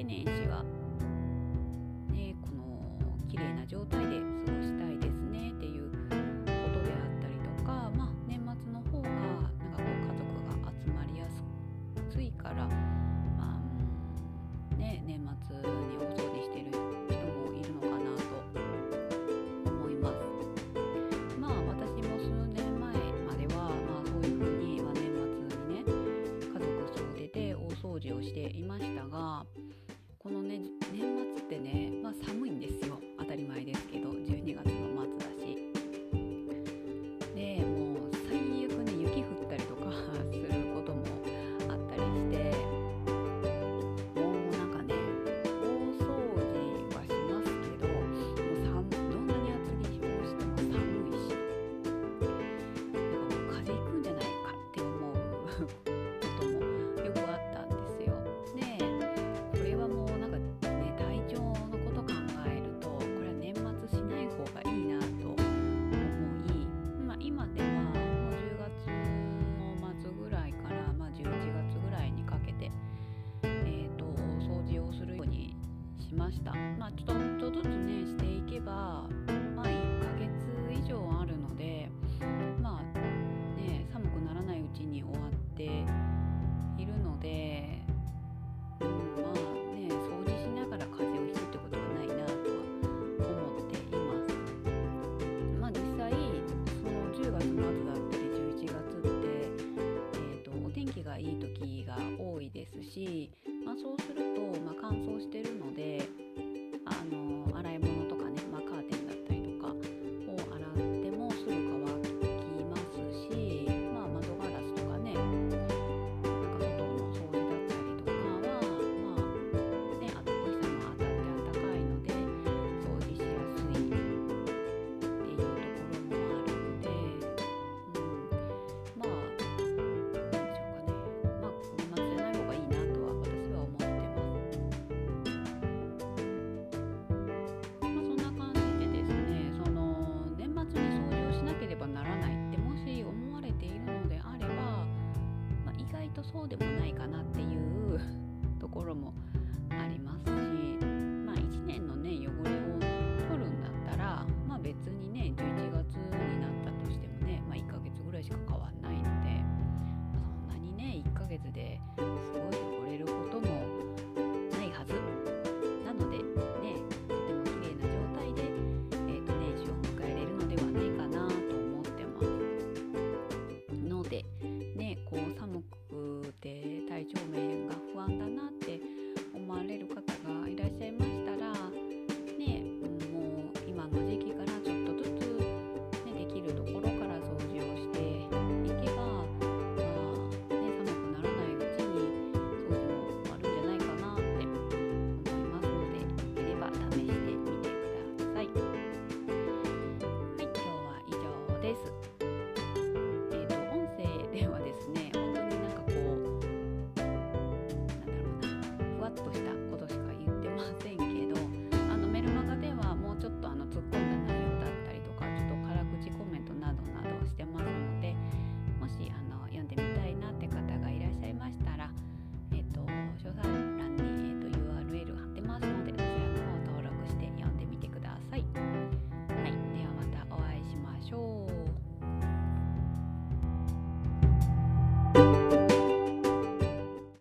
で年始はねこの綺麗な状態で過ごしたいですねっていうことであったりとかまあ年末の方がなんかこう家族が集まりやすいからこのね年末ってね、まあ、寒いんですよ。当たり前ですけど12月の末だし。でもう最悪ね雪降ったりとか することもあったりして。もうなんかね大掃除はしますけどもう寒どんなに厚着をしても寒いし。なんかもう風邪ひくんじゃないかって思う。ました。まあ、ちょっとずつねしていけば、まあ、1ヶ月以上あるのでまあね寒くならないうちに終わっているので、うん、まあね掃除しながら風邪をひくってことはないなとは思っています。まあ実際その10月末だったり11月って、えー、とお天気がいい時が多いですし、まあ、そうすると、まあ、乾燥してるので月ですごい汚れることもないはず。なのでねとても綺麗な状態で、えーと、と年始を迎えれるのではないかなと思ってます。のでねこう寒くて体調面が不安だなって